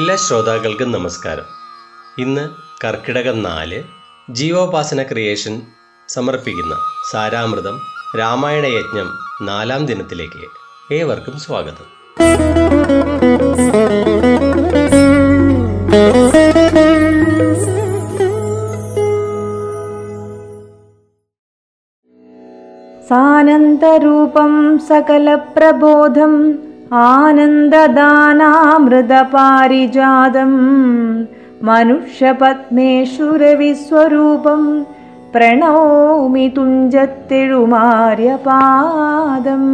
എല്ലാ ശ്രോതാക്കൾക്കും നമസ്കാരം. ഇന്ന് കർക്കിടകം നാല് ജീവോപാസന ക്രിയേഷൻ സമർപ്പിക്കുന്ന സാരാമൃതം രാമായണ യജ്ഞം നാലാം ദിനത്തിലേക്ക് ഏവർക്കും സ്വാഗതം. സാനന്ദരൂപം സകലപ്രബോധം ആനന്ദദാനാമൃതപാരിജാതം മനുഷ്യപത്മേഷുരവിസ്വരൂപം പ്രണോമി തുഞ്ചത്തെഴുമാര്യപാദം.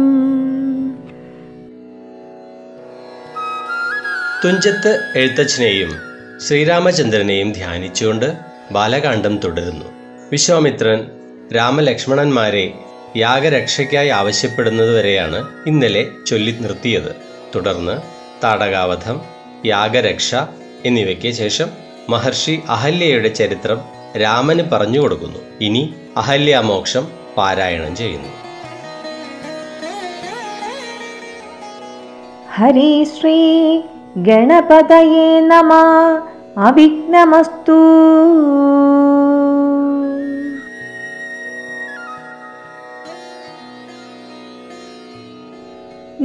തുഞ്ചത്ത് എഴുത്തച്ഛനെയും ശ്രീരാമചന്ദ്രനെയും ധ്യാനിച്ചുകൊണ്ട് ബാലകാന്ഡം തുടരുന്നു. വിശ്വാമിത്രൻ രാമലക്ഷ്മണന്മാരെ യാഗരക്ഷയ്ക്കായി ആവശ്യപ്പെടുന്നതുവരെയാണ് ഇന്നലെ ചൊല്ലി നിർത്തിയത്. തുടർന്ന് താടകാവധം യാഗരക്ഷ എന്നിവയ്ക്ക് ശേഷം മഹർഷി അഹല്യയുടെ ചരിത്രം രാമന് പറഞ്ഞു കൊടുക്കുന്നു. ഇനി അഹല്യാമോക്ഷം പാരായണം ചെയ്യുന്നു. ഹരി ശ്രീ ഗണപതയേ നമ. അവിഘ്നമസ്തു.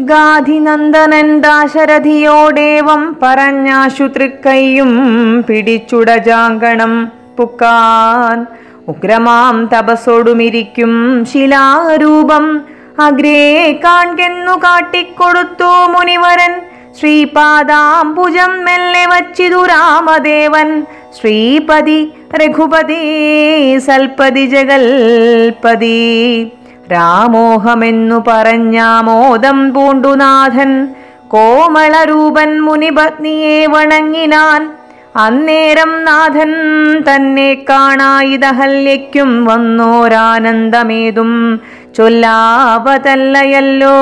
ഗാധിനന്ദനൻ ദാശരഥിയോടേവം പറഞ്ഞാശു തൃക്കൈയും പിടിച്ചുടജാങ്കണം പുക്കാൻ. ഉഗ്രമാം തപസ്സോടുമിരിക്കും ശിലാരൂപം. അഗ്രേ കാൺകെന്നു കാട്ടിക്കൊടുത്തു മുനിവരൻ. ശ്രീപാദാംബുജം മെല്ലെ വച്ചിതു രാമദേവൻ. ശ്രീപതി രഘുപതി സൽപതി ജഗൽപതി. രാമോഹമെന്നു പറഞ്ഞാമോദം പൂണ്ടുനാഥൻ കോമളരൂപൻ മുനിപത്നിയെ വണങ്ങിനാൻ അന്നേരം നാഥൻ തന്നെ കാണായിതഹല്യയ്ക്കും വന്നോരാനന്ദമേതും ചൊല്ലാവതല്ലയല്ലോ.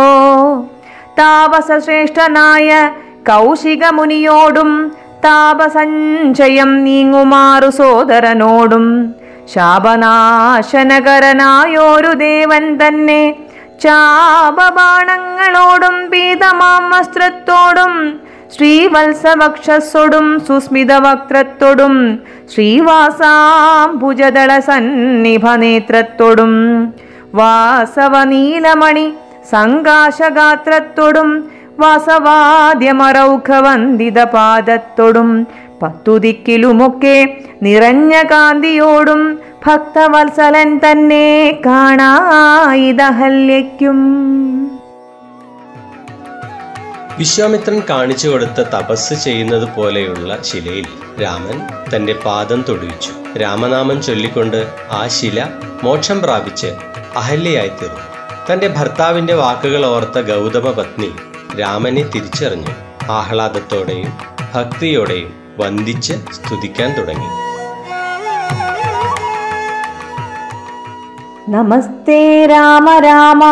താപസശ്രേഷ്ഠനായ കൗശിക മുനിയോടും താപസഞ്ചയം നീങ്ങുമാറു സോദരനോടും ശാപനാശനകരനായോരു ദേവൻ തന്നെ. ചാപബാണങ്ങളോടും പീതമാം വസ്ത്രത്തോടും ശ്രീവത്സവക്ഷസ്സോടും സുസ്മിത വക്രത്തോടും ശ്രീവാസാംബുജദള സന്നിഭ നേത്രത്തോടും വാസവനീലമണി സങ്കാശഗാത്രത്തോടും വാസവാദ്യമറൗഖവന്ദിത പാദത്തോടും പത്തുദിക്കിലുമൊക്കെ നിറഞ്ഞ കാന്തിയോടും ഭക്തവത്സലൻ തന്നെ കാണായിതഹല്യയ്ക്കും. വിശ്വാമിത്രൻ കാണിച്ചു കൊടുത്ത തപസ് ചെയ്യുന്നത് പോലെയുള്ള ശിലയിൽ രാമൻ തന്റെ പാദം തൊടുവിച്ചു. രാമനാമം ചൊല്ലിക്കൊണ്ട് ആ ശില മോക്ഷം പ്രാപിച്ച് അഹല്യയായി തീർന്നു തന്റെ ഭർത്താവിന്റെ വാക്കുകൾ ഓർത്ത ഗൗതമ പത്നി രാമനെ തിരിച്ചറിഞ്ഞു. ആഹ്ലാദത്തോടെയും ഭക്തിയോടെയും വന്ദിച്ച് സ്തുതിക്കാൻ തുടങ്ങി. നമസ്തേ രാമ രാമ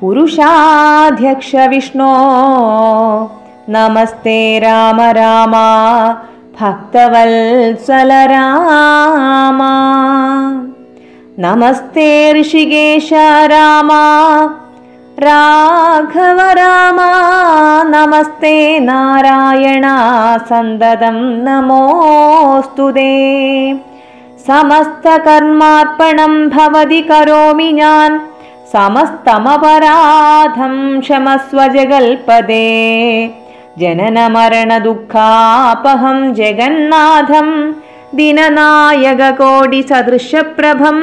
പുരുഷാധ്യക്ഷ വിഷ്ണോ. നമസ്തേ രാമ രാമ ഭക്തവത്സല രാമ. നമസ്തേ ഋഷികേശ രാമ राघव रामा नमस्ते नारायणा सन्ददं नमोऽस्तु ते समस्तकर्मार्पणं भवति करोमि ज्ञान्। समस्तमपराधं क्षमस्व जगल्पदे। जननमरणदुःखापहं जगन्नाथं दिननायककोटिसदृशप्रभं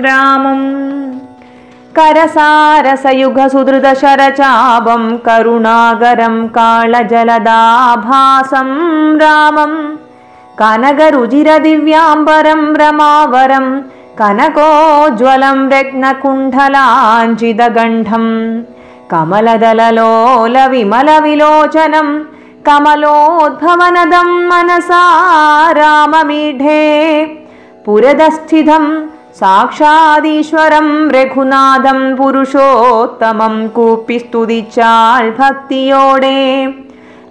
रामम्। करसारसयुगसुदृदशरचापं करुणागरं कालजलदाभासं रामं। कनकरुजिरदिव्याम्बरं रमावरं कनकोज्ज्वलं रत्नकुण्ठलाञ्चिदगण्ढं कमलदललोलविमलविलोचनं कमलोद्भवनदं मनसा राममीढे। पुरदस्थितम् സാക്ഷാദീശ്വരം രഘുനാഥം പുരുഷോത്തമം കൂപ്പി സ്തുതിച്ചാൽ ഭക്തിയോടെ.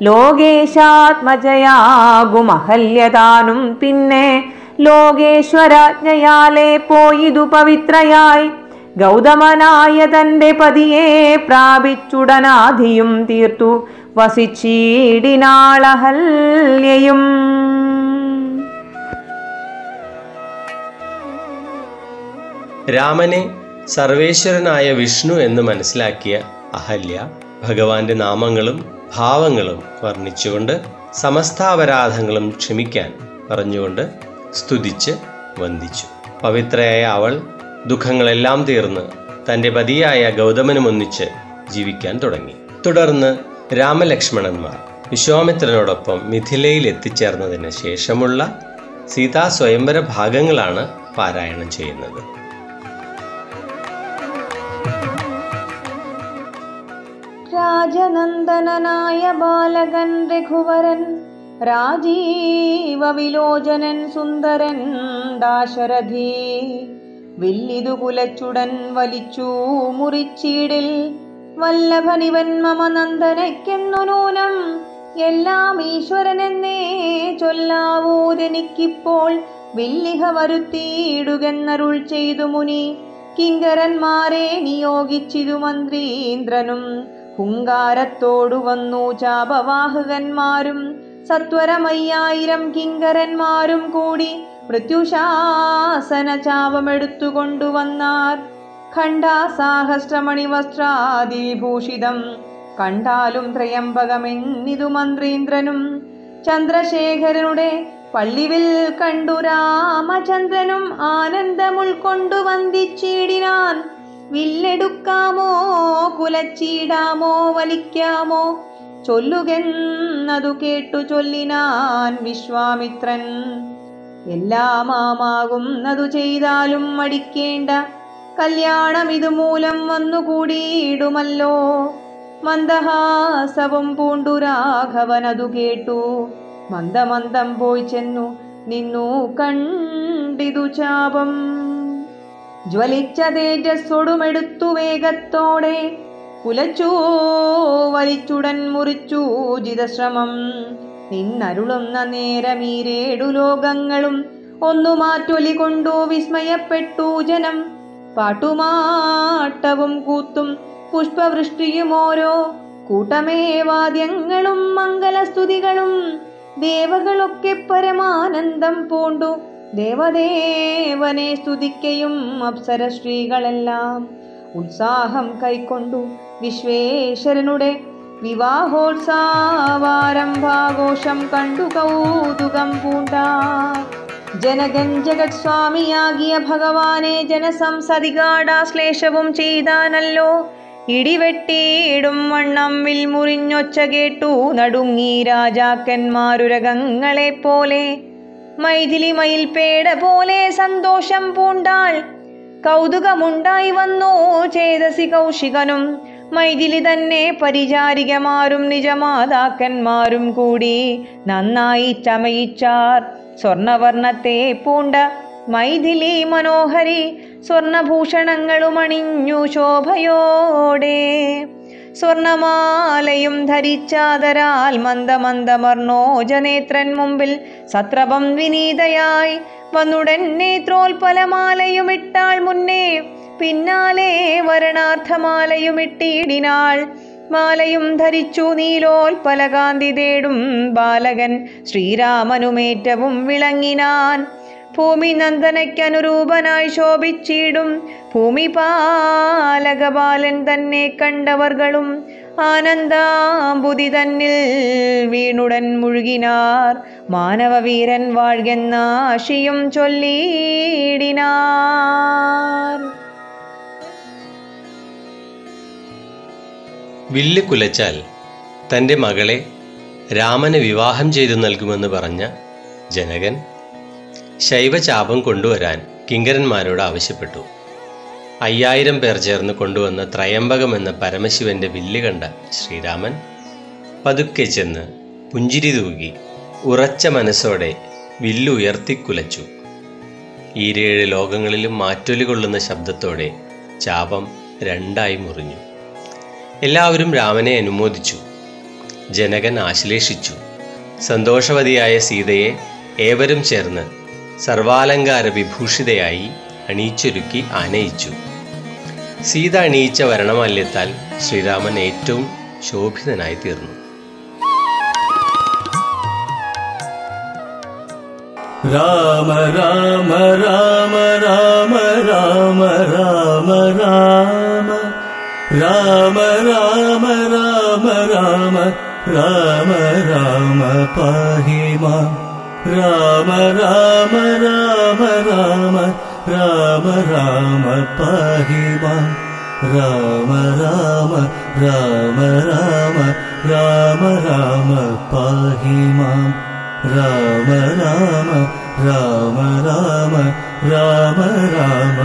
ലോകേശാത്മജയാകുമഹല്യതാനും പിന്നെ ലോകേശ്വരാജ്ഞയാലെ പോയിതു പവിത്രയായി. ഗൗതമനായ തന്റെ പതിയെ പ്രാപിച്ചുടനാധിയും തീർത്തു വസിച്ചീടിനാളഹല്യയും. രാമനെ സർവേശ്വരനായ വിഷ്ണു എന്ന് മനസ്സിലാക്കിയ അഹല്യ ഭഗവാന്റെ നാമങ്ങളും ഭാവങ്ങളും വർണിച്ചുകൊണ്ട് സമസ്താപരാധങ്ങളും ക്ഷമിക്കാൻ പറഞ്ഞുകൊണ്ട് സ്തുതിച്ച് വന്ദിച്ചു. പവിത്രയായ അവൾ ദുഃഖങ്ങളെല്ലാം തീർന്ന് തന്റെ പതിയായ ഗൗതമനുമൊന്നിച്ച് ജീവിക്കാൻ തുടങ്ങി. തുടർന്ന് രാമലക്ഷ്മണന്മാർ വിശ്വാമിത്രനോടൊപ്പം മിഥിലയിൽ എത്തിച്ചേർന്നതിന് ശേഷമുള്ള സീതാ സ്വയംവര ഭാഗങ്ങളാണ് പാരായണം ചെയ്യുന്നത്. രാജനന്ദനനായ ബാലകൻ രഘുവരൻ രാജീവ വിലോചനൻ സുന്ദരൻ ദാശരഥി. വില്ലിതു കുലച്ചുടൻ വലിച്ചു മുറിച്ചീടിൽ വല്ലഭനിവൻ മമ നന്ദനയ്ക്കെന്നു നൂനം എല്ലാം ഈശ്വരനെന്നേ ചൊല്ലാവൂതെനിക്കിപ്പോൾ വില്ലിഹ വരുത്തിയിടുകെന്നരുൾ ചെയ്തു മുനി കിങ്കരന്മാരെ നിയോഗിച്ചിതു മന്ത്രീന്ദ്രനും. ഹുങ്കാരത്തോടു വന്നു ചാപവാഹകന്മാരും സത്വരമയ്യായിരം കിങ്കരന്മാരും കൂടി മൃത്യുശാസന ചാപമെടുത്തുകൊണ്ടുവന്നാർ ഖണ്ഡാസാഹസ്രമണി വസ്ത്രാദി വിഭൂഷിതം കണ്ടാലും ത്രയംബകമെന്നിതു മന്ത്രീന്ദ്രനും. ചന്ദ്രശേഖരനുടെ പള്ളിവിൽ കണ്ടു രാമചന്ദ്രനും ആനന്ദമുൾക്കൊണ്ടു വന്ദിച്ചിടിനാൻ. വില്ലെടുക്കാമോ? കുലച്ചിടാമോ? വലിക്കാമോ? ചൊല്ലുകെന്നതു കേട്ടു ചൊല്ലിനാൻ വിശ്വാമിത്രൻ. എല്ലാമാകുന്നതു ചെയ്താലും മടിക്കേണ്ട. കല്യാണം ഇതുമൂലം വന്നുകൂടിയിടുമല്ലോ. മന്ദഹാസവും പൂണ്ടു രാഘവനതു കേട്ടു. മന്ദമന്ദം പോയി ചെന്നു. നിന്നു കണ്ടിതു ചാപം. ജ്വലിച്ച തേജസ്സൊടുമെടുത്തു വേഗത്തോടെ. കുലച്ചൂ വലിച്ചുടൻ മുറിച്ചു ജിതശ്രമം നിന്നരുളുന്ന നേരമീരേടു ലോകങ്ങളും. ഒന്നു മാറ്റൊലി കൊണ്ടു വിസ്മയപ്പെട്ടു ജനം. പാട്ടുമാട്ടവും കൂത്തും പുഷ്പവൃഷ്ടിയും ഓരോ. കൂട്ടമേ വാദ്യങ്ങളും മംഗലസ്തുതികളും ദേവകളൊക്കെ പരമാനന്ദം പൂണ്ടു. ദേവദേവനെ സ്തുതിക്കയും അപ്സര സ്ത്രീകളെല്ലാം. ഉത്സാഹം കൈക്കൊണ്ടു വിശ്വേശ്വരനുടെ വിവാഹോത്സവാരംഭാഘോഷം കണ്ടു കൗതുകം പൂണ്ട. ജനകൻ ജഗത് സ്വാമിയാകിയ ഭഗവാനെ ജനസംസതികാടാശ്ലേഷവും ചെയ്താനല്ലോ. ഇടിവെട്ടിയിടും വണ്ണം വിൽ മുറിഞ്ഞൊച്ച കേട്ടു നടുങ്ങി രാജാക്കന്മാരുരകങ്ങളെ പോലെ. മൈഥിലി മയിൽപേട പോലെ സന്തോഷം പൂണ്ടാൾ. കൗതുകമുണ്ടായി വന്നു ചേതസി കൗശികനും. മൈഥിലി തന്നെ പരിചാരികമാരും നിജമാതാക്കന്മാരും കൂടി നന്നായി ചമയിച്ചാർ. സ്വർണവർണത്തെ പൂണ്ട മൈഥിലി മനോഹരി സ്വർണഭൂഷണങ്ങളും അണിഞ്ഞു ശോഭയോടെ. സ്വർണമാലയും ധരിച്ചാതരാൽ മന്ദമന്ദമർണോജനേത്രൻ മുമ്പിൽ സത്രപം വിനീതയായി വന്നുടൻ നേത്രോൽപലമാലയുമിട്ടാൾ മുന്നേ പിന്നാലെ വരണാർത്ഥമാലയുമിട്ടിടിനാൾ. മാലയും ധരിച്ചു നീലോൽപലകാന്തി തേടും ബാലകൻ ശ്രീരാമനുമേറ്റവും വിളങ്ങിനാൻ. ഭൂമി നന്ദനയ്ക്കനുരൂപനായി ശോഭിച്ചിടും. ഭൂമി പാലകപാലൻ തന്നെ കണ്ടവർകളും ആനന്ദാംബുതി തന്നിൽ വീണുടൻ മുഴുകിനാർ. മാനവവീരൻ വാഴ്കെന്നാശിയും ചൊല്ലിയിടിനാർ. വില്ല് കുലച്ചാൽ തന്റെ മകളെ രാമന് വിവാഹം ചെയ്തു നൽകുമെന്ന് പറഞ്ഞ ജനകൻ ശൈവചാപം കൊണ്ടുവരാൻ കിങ്കരന്മാരോട് ആവശ്യപ്പെട്ടു. അയ്യായിരം പേർ ചേർന്ന് കൊണ്ടുവന്ന ത്രയംബകം എന്ന പരമശിവന്റെ വില്ല് കണ്ട ശ്രീരാമൻ പതുക്കെ ചെന്ന് പുഞ്ചിരി തൂകി ഉറച്ച മനസ്സോടെ വില്ലുയർത്തിക്കുലച്ചു ഈരേഴ് ലോകങ്ങളിലും മാറ്റൊലി കൊള്ളുന്ന ശബ്ദത്തോടെ ചാപം രണ്ടായി മുറിഞ്ഞു. എല്ലാവരും രാമനെ അനുമോദിച്ചു. ജനകൻ ആശ്ലേഷിച്ചു. സന്തോഷവതിയായ സീതയെ ഏവരും ചേർന്ന് സർവാലങ്കാര വിഭൂഷിതയായി അണിയിച്ചൊരുക്കി ആനയിച്ചു സീത അണിയിച്ച വരണമാല്യത്താൽ ശ്രീരാമൻ ഏറ്റവും ശോഭിതനായി തീർന്നു രാമ രാമ രാമ രാമ രാമ രാമ രാമ രാമ രാമ രാമ രാമ രാമ രാമ പാഹി മാം രാമ രാമ രാമ രാമ രാമ രാമ പാഹി മാം രാമ രാമ രാമ രാമ രാമ രാമ പാഹി മാം രാമ രാമ രാമ രാമ രാമ രാമ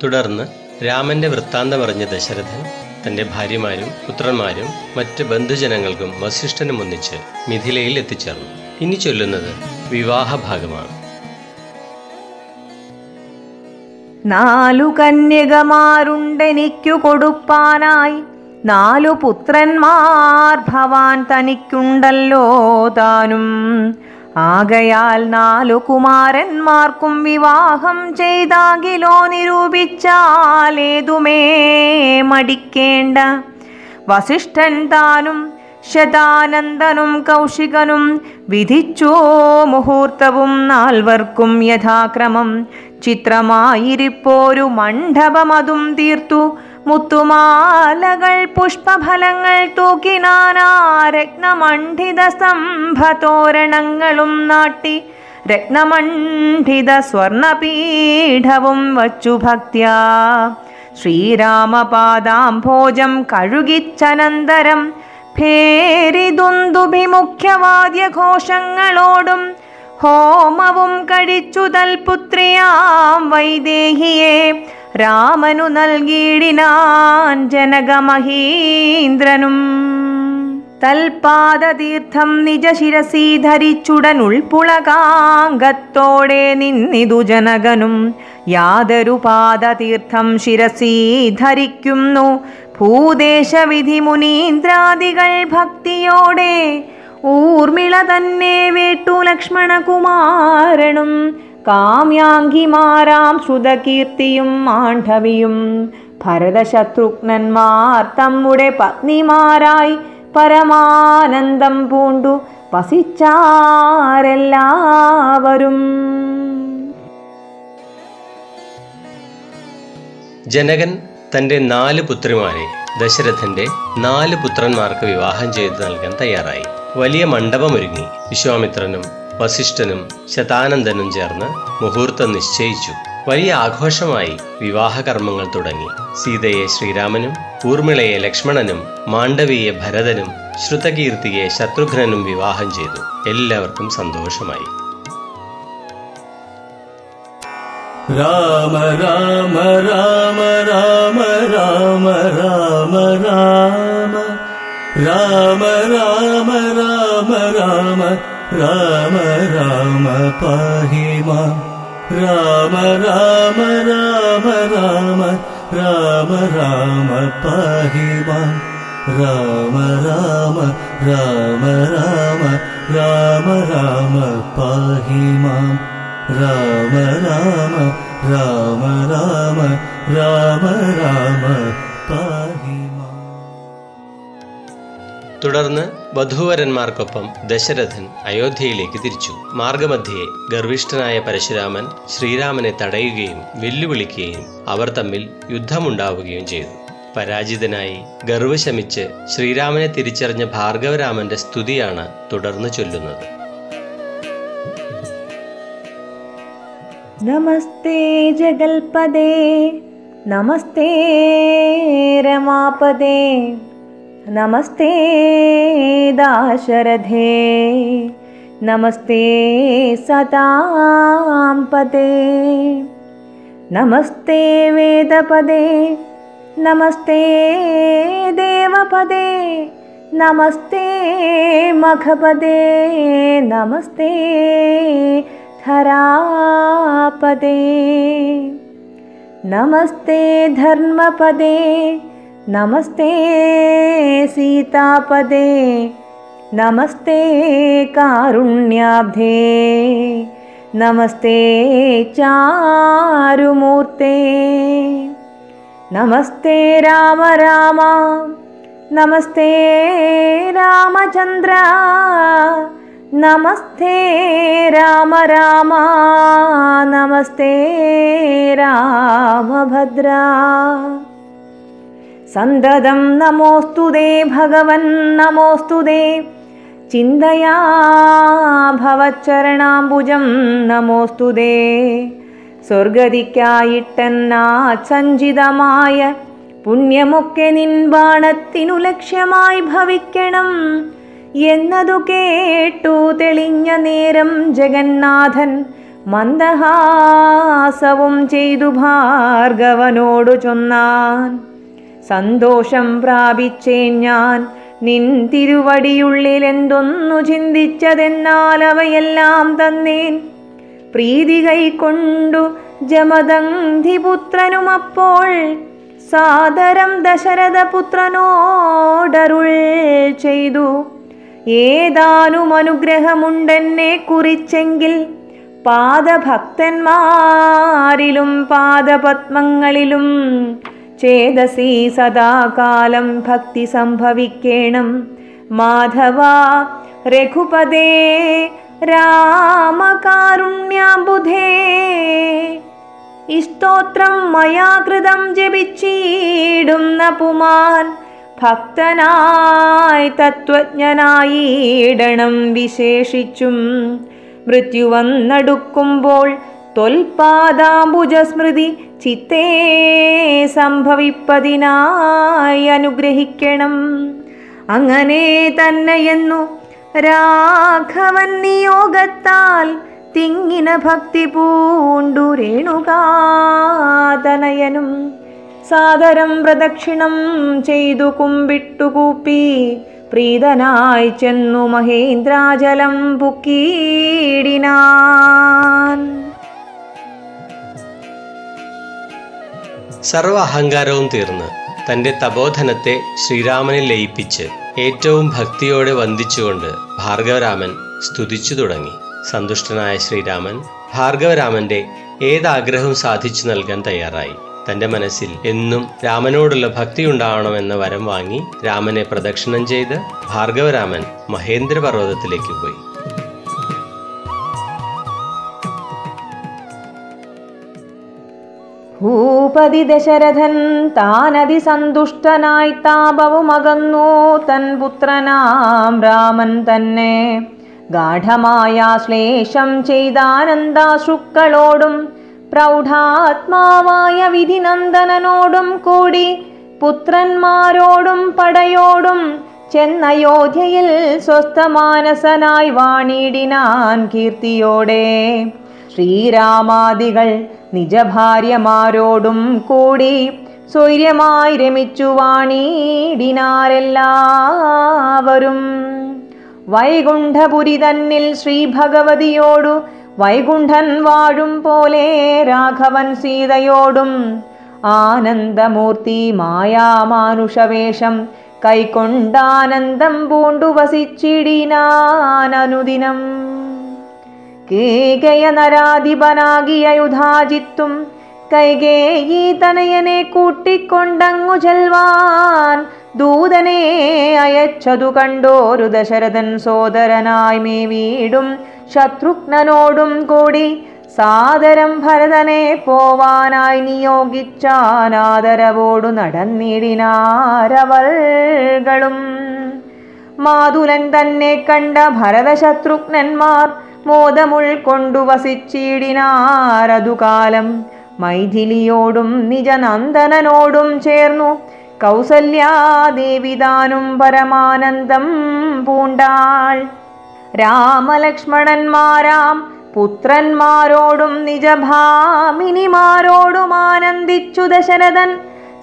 തുടർന്ന് രാമന്റെ വൃത്താന്തം വൃത്താന്തമറിഞ്ഞ ദശരഥൻ തന്റെ ഭാര്യമാരും പുത്രന്മാരും മറ്റ് ബന്ധുജനങ്ങൾക്കും വസിഷ്ഠനും ഒന്നിച്ച് മിഥിലയിൽ എത്തിച്ചേർന്നു. ഇനി ചൊല്ലുന്നത് വിവാഹ ഭാഗമാണ്. നാലു കന്യകമാരുണ്ടെനിക്കു കൊടുപ്പാനായി. നാലു പുത്രന്മാർ ഭവാൻ തനിക്കുണ്ടല്ലോ താനും. ആകയാൽ നാലു കുമാരന്മാർക്കും വിവാഹം ചെയ്താകിലോ നിരൂപിച്ചാലേതുമേ മടിക്കേണ്ട? വസിഷ്ഠൻ താനും ശതാനന്ദനും കൗശികനും വിധിച്ചോ മുഹൂർത്തവും നാൽവർക്കും യഥാക്രമം. ചിത്രമായിരിപ്പോരു മണ്ഡപമതും തീർത്തു. മുത്തുമാലകൾ പുഷ്പഫലങ്ങൾ തൂക്കിനാനാ രത്നമണ്ഡിത സ്തംഭതോരണങ്ങളും നാട്ടി. രത്നമണ്ഡിത സ്വർണപീഠവും വച്ചു ഭക്ത്യാ. ശ്രീരാമപാദാംഭോജം കഴുകിച്ചനന്തരം ഭേരിദുന്ദുഭിമുഖ്യവാദ്യഘോഷങ്ങളോടും ഹോമവും കഴിച്ചു തൽപുത്രിയാം വൈദേഹിയെ. രാമനു നൽകിയിടിനാൻ ജനകമഹീന്ദ്രനും. തൽപാദതീർത്ഥം നിജ ശിരസി ധരിച്ചുടൻ ഉൾപ്പുളകാംഗത്തോടെ നിന്നിതു ജനകനും. യാതൊരു പാദതീർത്ഥം ശിരസി ധരിക്കുന്നു ഭൂദേശവിധി മുനീന്ദ്രാദികൾ ഭക്തിയോടെ. ഊർമിള തന്നെ വേട്ടു ലക്ഷ്മണകുമാരനും. കാമ്യാങ്കിമാരാം ശ്രുതകീർത്തിയും മാണ്ഡവിയും. ഭരതശത്രുഘ്നന്മാർ തമ്മുടെ പത്നിമാരായി പരമാനന്ദം പൂണ്ടു വസിച്ചാരെല്ലാവരും. ജനകൻ തന്റെ നാല് പുത്രിമാരെ ദശരഥന്റെ നാല് പുത്രന്മാർക്ക് വിവാഹം ചെയ്തു നൽകാൻ തയ്യാറായി. വലിയ മണ്ഡപമൊരുങ്ങി വിശ്വാമിത്രനും വസിഷ്ഠനും ശതാനന്ദനും ചേർന്ന് മുഹൂർത്തം നിശ്ചയിച്ചു. വലിയ ആഘോഷമായി വിവാഹകർമ്മങ്ങൾ തുടങ്ങി. സീതയെ ശ്രീരാമനും ഊർമിളയെ ലക്ഷ്മണനും മാണ്ഡവിയെ ഭരതനും ശ്രുതകീർത്തിയെ ശത്രുഘ്നനും വിവാഹം ചെയ്തു. എല്ലാവർക്കും സന്തോഷമായി. രാമ രാമ രാമ രാമ രാമ രാമ രാമ. രാമ രാമ राम राम पाहि मां राम राम राम राम राम राम पाहि मां राम राम राम राम राम राम पाहि मां राम राम राम राम രാമ രാമ തുടർന്ന് വധൂവരന്മാർക്കൊപ്പം ദശരഥൻ അയോധ്യയിലേക്ക് തിരിച്ചു. മാർഗമധ്യേ ഗർവിഷ്ഠനായ പരശുരാമൻ ശ്രീരാമനെ തടയുകയും വെല്ലുവിളിക്കുകയും അവർ തമ്മിൽ യുദ്ധമുണ്ടാവുകയും ചെയ്തു. പരാജിതനായി ഗർവശമിച്ച് ശ്രീരാമനെ തിരിച്ചറിഞ്ഞ ഭാർഗവരാമന്റെ സ്തുതിയാണ് തുടർന്ന് ചൊല്ലുന്നത്. നമസ്തേ ജഗൽപദേ നമസ്തേ രമാപദേ नमस्ते दाशरथे। नमस्ते सतां पदे नमस्ते वेदपदे। नमस्ते देवपदे। नमस्ते मखपदे। नमस्ते धरापदे। नमस्ते धर्मपदे। नमस्ते सीतापदे नमस्ते कारुण्याब्धे नमस्ते चारुमूर्ते नमस्ते राम राम नमस्ते रामचन्द्र नमस्ते राम राम नमस्ते रामभद्रा സന്തതം നമോസ്തു ഭഗവൻ നമോസ്തു ദേ. ചിന്തയാ ഭവച്ചരണാംബുജം നമോസ്തു ദേ. സഞ്ചിതമായ പുണ്യമൊക്കെ നിൻബാണത്തിനു ലക്ഷ്യമായി ഭവിക്കണം. എന്നതു കേട്ടു തെളിഞ്ഞ നേരം ജഗന്നാഥൻ മന്ദഹാസവും ചെയ്തു ഭാർഗവനോടു ചൊന്നാൻ. സന്തോഷം പ്രാപിച്ചേ ഞാൻ. നിൻ തിരുവടിയുള്ളിൽ എന്തൊന്നു ചിന്തിച്ചതെന്നാൽ അവയെല്ലാം തന്നേൻ. പ്രീതി കൈക്കൊണ്ടു ജമദന്ധിപുത്രനുമപ്പോൾ സാദരം ദശരഥ പുത്രനോടരുൾ ചെയ്തു. ഏതാനും അനുഗ്രഹമുണ്ടെന്നെ കുറിച്ചെങ്കിൽ പാദഭക്തന്മാരിലും പാദപത്മങ്ങളിലും ചേതസി സദാകാലം ഭക്തി സംഭവിക്കേണം. മാധവ രഘുപദേ രാമകാരുണ്യാംബുധേ. സ്തോത്രം മയാ ജപിച്ചിടുന്ന പുമാൻ ഭക്തനായി തത്വജ്ഞനായിടണം വിശേഷിച്ചും. മൃത്യു വന്നടുക്കുമ്പോൾ തൊൽപാദാംബുജസ്മൃതി ചിത്തേ സംഭവിപ്പതിനായി അനുഗ്രഹിക്കണം. അങ്ങനെ തന്നെയെന്നു രാഘവൻ നിയോഗത്താൽ തിങ്ങിന ഭക്തി പൂണ്ടു രേണുകാതനയനും. സാദരം പ്രദക്ഷിണം ചെയ്തു കുമ്പിട്ടുകൂപ്പി പ്രീതനായി ചെന്നു മഹേന്ദ്രാജലം പുക്കീടിനാൻ. സർവ അഹങ്കാരവും തീർന്ന് തന്റെ തപോധനത്തെ ശ്രീരാമനിൽ ലയിപ്പിച്ച് ഏറ്റവും ഭക്തിയോടെ വന്ദിച്ചുകൊണ്ട് ഭാർഗവരാമൻ സ്തുതിച്ചു തുടങ്ങി. സന്തുഷ്ടനായ ശ്രീരാമൻ ഭാർഗവരാമന്റെ ഏതാഗ്രഹവും സാധിച്ചു നൽകാൻ തയ്യാറായി. തന്റെ മനസ്സിൽ എന്നും രാമനോടുള്ള ഭക്തി ഉണ്ടാവണമെന്ന വരം വാങ്ങി രാമനെ പ്രദക്ഷിണം ചെയ്ത് ഭാർഗവരാമൻ മഹേന്ദ്രപർവതത്തിലേക്ക് പോയി. ഭൂപതി ദശരഥൻ താനതി സന്തുഷ്ടനായി താപവുമകന്നു. തൻ പുത്രനാം രാമൻ തന്നെ ഗാഠമായ ശ്ലേഷം ചെയ്താനന്ദാശുക്കളോടും പ്രൗഢാത്മാവായ വിധിനന്ദനോടും കൂടി പുത്രന്മാരോടും പടയോടും ചെന്നയോധ്യയിൽ സ്വസ്ഥമാനസനായി വാണിടിനാൻ കീർത്തിയോടെ. ശ്രീരാമാദികൾ നിജഭാര്യമാരോടും കൂടി സ്വൈര്യമായി രമിച്ചു വാണിടിനാരെല്ലാവരും. വൈകുണ്ഠപുരി തന്നിൽ ശ്രീ ഭഗവതിയോടു വൈകുണ്ഠൻ വാഴും പോലെ രാഘവൻ സീതയോടും ആനന്ദമൂർത്തി മായാമാനുഷവേഷം കൈകൊണ്ടാനന്ദം പൂണ്ടു വസിച്ചിടിനാനനുദിനം കേകയ നരാധിപനാകിയ യുധാജിത്തും കൈകേയി തനയനെ കൂട്ടിക്കൊണ്ടങ്ങു ചെൽവാൻ ദൂതനെ അയച്ചതു കണ്ടോരു ദശരഥൻ സോദരനായി മേ വീടും ശത്രുഘ്നോടും കൂടി സാദരം ഭരതനെ പോവാനായി നിയോഗിച്ചാനാദരവോടു നടന്നിടിനാരവളും മാതുലൻ തന്നെ കണ്ട ഭരതശത്രുഘ്നന്മാർ മോദമുൾക്കൊണ്ടു വസിച്ചിടിനാരതുകാലം മൈഥിലിയോടും നിജനന്ദനോടും ചേർന്നു. കൗസല്യാദേവിതാനും പരമാനന്ദം പൂണ്ടാൾ. രാമലക്ഷ്മണന്മാരാം പുത്രന്മാരോടും നിജഭാമിനിമാരോടും ആനന്ദിച്ചു ദശരഥൻ.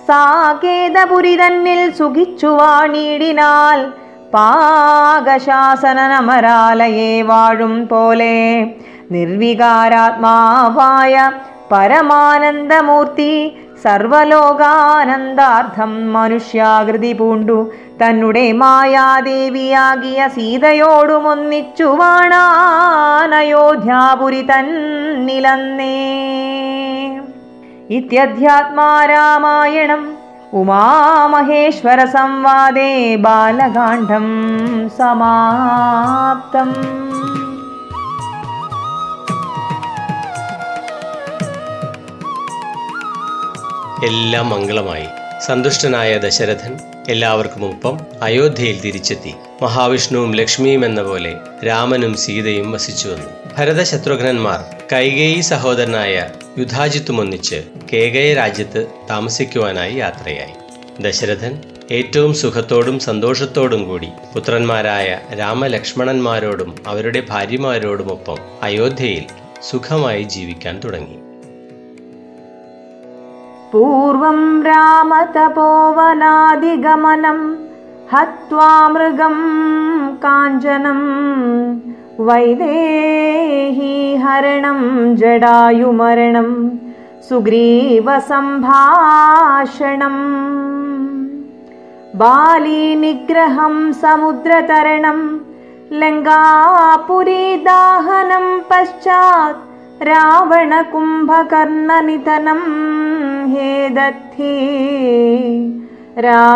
സാകേതപുരി തന്നിൽ സുഖിച്ചു വാണിടിനാൽ. പാകശാസനമരാലയെ വാഴും പോലെ നിർവികാരാത്മാവായ പരമാനന്ദമൂർത്തി സർവലോകാനന്ദാർത്ഥം മനുഷ്യാകൃതി പൂണ്ടു. തന്നെ മായാദേവിയാകിയ സീതയോടുമൊന്നിച്ചു വാണാനയോധ്യാപുരി തന്നിലന്നേ. ഇത്യധ്യാത്മാ രാമായണം ഉമാമഹേശ്വര സംവാദേ ബാലകാന്ഡം സമാപ്തം. എല്ലാം മംഗളമായി. സന്തുഷ്ടനായ ദശരഥൻ എല്ലാവർക്കും ഒപ്പം അയോധ്യയിൽ തിരിച്ചെത്തി. മഹാവിഷ്ണുവും ലക്ഷ്മിയും എന്ന പോലെ രാമനും സീതയും വസിച്ചു വന്നു ഭരതശത്രുഘ്നന്മാർ കൈകേയി സഹോദരനായ യുധാജിത്തുമൊന്നിച്ച് കേകയ രാജ്യത്ത് താമസിക്കുവാനായി യാത്രയായി. ദശരഥൻ ഏറ്റവും സുഖത്തോടും സന്തോഷത്തോടും കൂടി പുത്രന്മാരായ രാമലക്ഷ്മണന്മാരോടും അവരുടെ ഭാര്യമാരോടുമൊപ്പം അയോധ്യയിൽ സുഖമായി ജീവിക്കാൻ തുടങ്ങി. പൂർവം രാമതപോവനാദിഗമനം ഹത്വാ മൃഗം കാഞ്ചനം वैदेही हरणं जडायुमरणम् सुग्रीवसम्भाषणम् बालीनिग्रहं समुद्रतरणं लङ्गापुरीदाहनं पश्चात् रावणकुम्भकर्णनितनं हे दत्थे रामायणम्।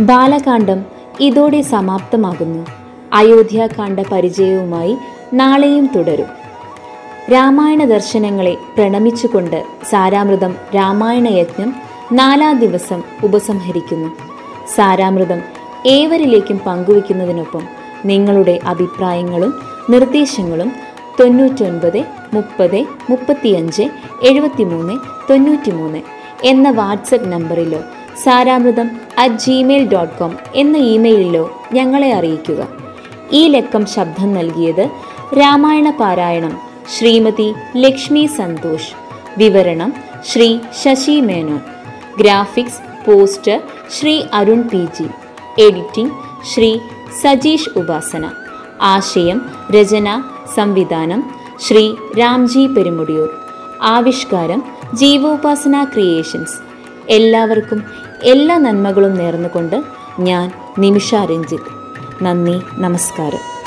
ബാലകാന്ഡം ഇതോടെ സമാപ്തമാകുന്നു. അയോധ്യാകാന്ഡ പരിചയവുമായി നാളെയും തുടരും. രാമായണ ദർശനങ്ങളെ പ്രണമിച്ചുകൊണ്ട് സാരാമൃതം രാമായണ യജ്ഞം നാലാം ദിവസം ഉപസംഹരിക്കുന്നു. സാരാമൃതം ഏവരിലേക്കും പങ്കുവയ്ക്കുന്നതിനൊപ്പം നിങ്ങളുടെ അഭിപ്രായങ്ങളും നിർദ്ദേശങ്ങളും തൊണ്ണൂറ്റൊൻപത് മുപ്പത് മുപ്പത്തിയഞ്ച് എഴുപത്തിമൂന്ന് തൊണ്ണൂറ്റിമൂന്ന് എന്ന WhatsApp നമ്പറിലോ Saramrutham at Gmail dot com എന്ന ഇമെയിലിലോ ഞങ്ങളെ അറിയിക്കുക. ഈ ലക്കം ശബ്ദം നൽകിയത് രാമായണ പാരായണം ശ്രീമതി ലക്ഷ്മി സന്തോഷ്. വിവരണം Shri Sasi Menon. Graphics poster Shri Arun P G. Editing Shri Sajeesh Upasana. ആശയം രചന സംവിധാനം ശ്രീ രാംജി പെരുമുടിയൂർ. ആവിഷ്കാരം ജീവോപാസന ക്രിയേഷൻസ്. എല്ലാവർക്കും എല്ലാ നന്മകളും നേർന്നുകൊണ്ട് ഞാൻ നിമിഷ രഞ്ജിത്ത് നന്ദി നമസ്കാരം.